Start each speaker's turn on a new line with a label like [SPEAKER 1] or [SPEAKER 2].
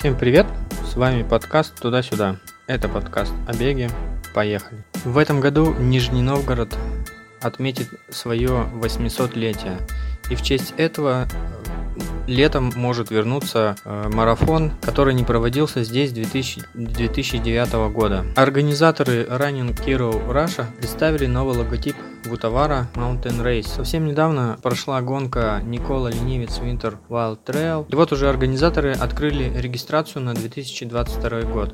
[SPEAKER 1] Всем привет! С вами подкаст «Туда-сюда». Это подкаст о беге. Поехали! В этом году Нижний Новгород отметит свое 800-летие. И в честь этого летом может вернуться э, марафон, который не проводился здесь 2000, 2009 года. Организаторы Running Hero Russia представили новый логотип Вутавара Mountain Race. Совсем недавно прошла гонка Никола Ленивец Winter Wild Trail. И вот уже организаторы открыли регистрацию на 2022 год.